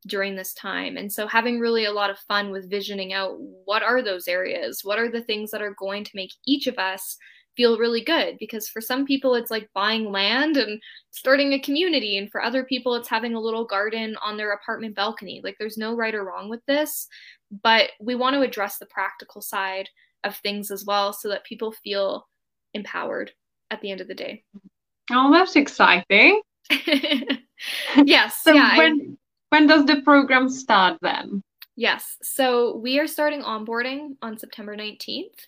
during this time. And so having really a lot of fun with visioning out what are those areas? What are the things that are going to make each of us feel really good because for some people it's like buying land and starting a community and for other people it's having a little garden on their apartment balcony. Like there's no right or wrong with this but we want to address the practical side of things as well so that people feel empowered at the end of the day.
Oh that's exciting. (laughs)
Yes
so yeah, when I, when does the program start then?
Yes so we are starting onboarding on september 19th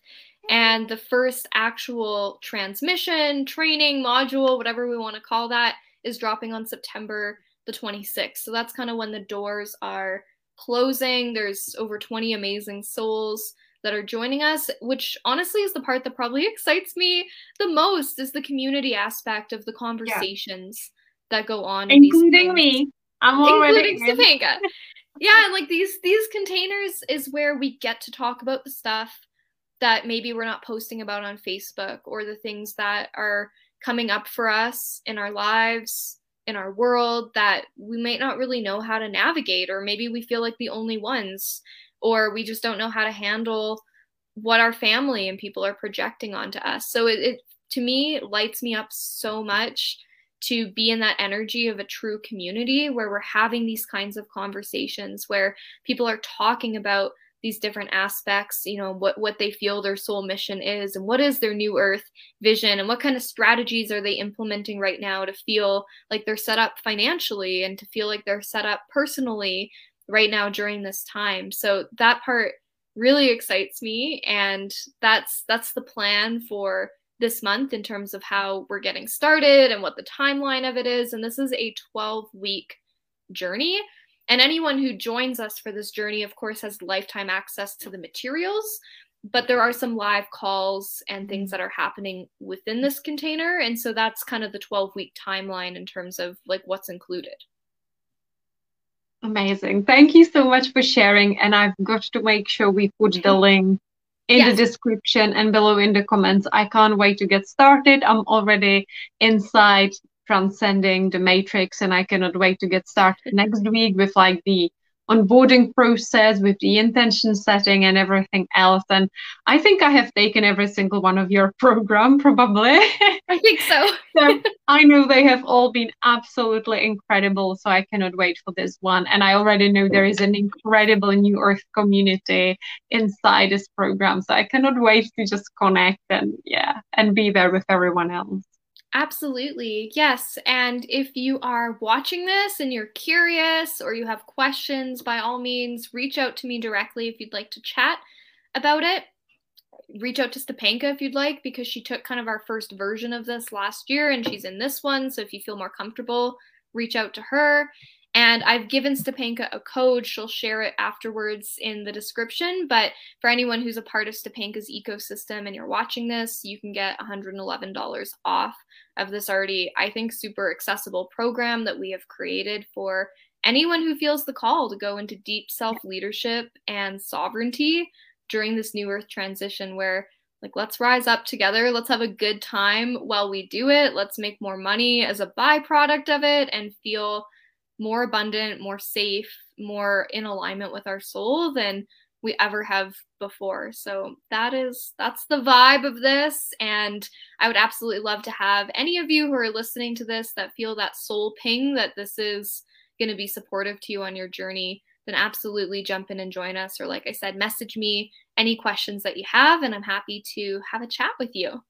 and the first actual transmission, training, module, whatever we want to call that, is dropping on September the 26th. So that's kind of when the doors are closing. There's over 20 amazing souls that are joining us, which honestly is the part that probably excites me the most is the community aspect of the conversations yeah. that go on.
Including me. I'm already
including Stepanka. yeah, and like these these containers is where we get to talk about the stuff that maybe we're not posting about on Facebook or the things that are coming up for us in our lives, in our world that we might not really know how to navigate, or maybe we feel like the only ones, or we just don't know how to handle what our family and people are projecting onto us. So it, it to me lights me up so much to be in that energy of a true community where we're having these kinds of conversations where people are talking about these different aspects you know what what they feel their soul mission is and what is their new earth vision and what kind of strategies are they implementing right now to feel like they're set up financially and to feel like they're set up personally right now during this time. So that part really excites me and that's that's the plan for this month in terms of how we're getting started and what the timeline of it is. And this is a 12 week journey and anyone who joins us for this journey, of course, has lifetime access to the materials. But there are some live calls and things that are happening within this container. And so that's kind of the 12 week timeline in terms of like what's included.
Amazing. Thank you so much for sharing. And I've got to make sure we put the (laughs) link in yes. the description and below in the comments. I can't wait to get started. I'm already inside transcending the matrix and i cannot wait to get started next week with like the onboarding process with the intention setting and everything else. And i think i have taken every single one of your (laughs) program probably. (laughs)
I think so. (laughs)
So i know they have all been absolutely incredible so i cannot wait for this one. And i already know there is an incredible new earth community inside this program so i cannot wait to just connect and yeah and be there with everyone else
Absolutely. Yes. And if you are watching this and you're curious or you have questions, by all means, reach out to me directly if you'd like to chat about it. Reach out to Stepanka if you'd like, because she took kind of our first version of this last year and she's in this one. So if you feel more comfortable, reach out to her. And I've given Stepanka a code. She'll share it afterwards in the description. But for anyone who's a part of Stepanka's ecosystem and you're watching this, you can get $111 off of this already, I think, super accessible program that we have created for anyone who feels the call to go into deep self leadership and sovereignty during this new earth transition where like let's rise up together let's have a good time while we do it let's make more money as a byproduct of it and feel more abundant, more safe, more in alignment with our soul than we ever have before. So that is that's the vibe of this and I would absolutely love to have any of you who are listening to this that feel that soul ping that this is going to be supportive to you on your journey then absolutely jump in and join us or like I said message me any questions that you have and I'm happy to have a chat with you.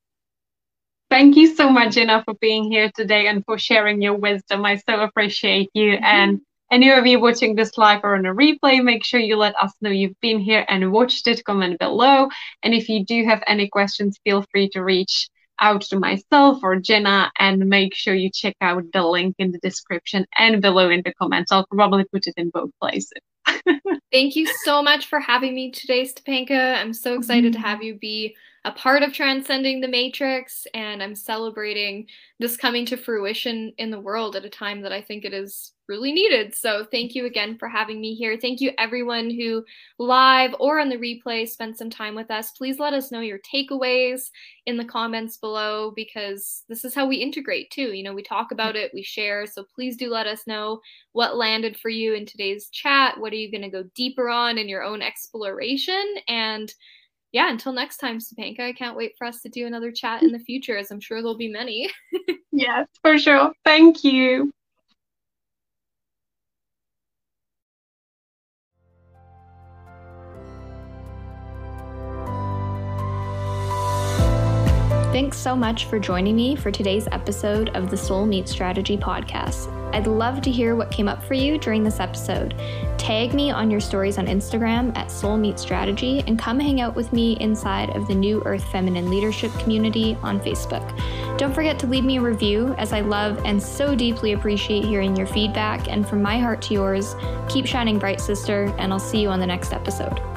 Thank you so much, Jenna, for being here today and for sharing your wisdom. I so appreciate you. Mm-hmm. And any of you watching this live or on a replay, make sure you let us know you've been here and watched it. Comment below. And if you do have any questions, feel free to reach out to myself or Jenna and make sure you check out the link in the description and below in the comments. I'll probably put it in both places. (laughs)
Thank you so much for having me today, Stepanka. I'm so excited mm-hmm. to have you be a part of transcending the matrix and i'm celebrating this coming to fruition in the world at a time that i think it is really needed. So thank you again for having me here. Thank you everyone who live or on the replay spent some time with us. Please let us know your takeaways in the comments below because this is how we integrate too. You know we talk about it we share. So please do let us know what landed for you in today's chat. What are you going to go deeper on in your own exploration? And yeah, until next time, Stepanka, I can't wait for us to do another chat in the future, as I'm sure there'll be many. (laughs)
yes, for sure. Thank you.
Thanks so much for joining me for today's episode of the Soul Meets Strategy podcast. I'd love to hear what came up for you during this episode. Tag me on your stories on Instagram at Soul Meets Strategy and come hang out with me inside of the New Earth Feminine Leadership community on Facebook. Don't forget to leave me a review as I love and so deeply appreciate hearing your feedback. And from my heart to yours, keep shining bright, sister, and I'll see you on the next episode.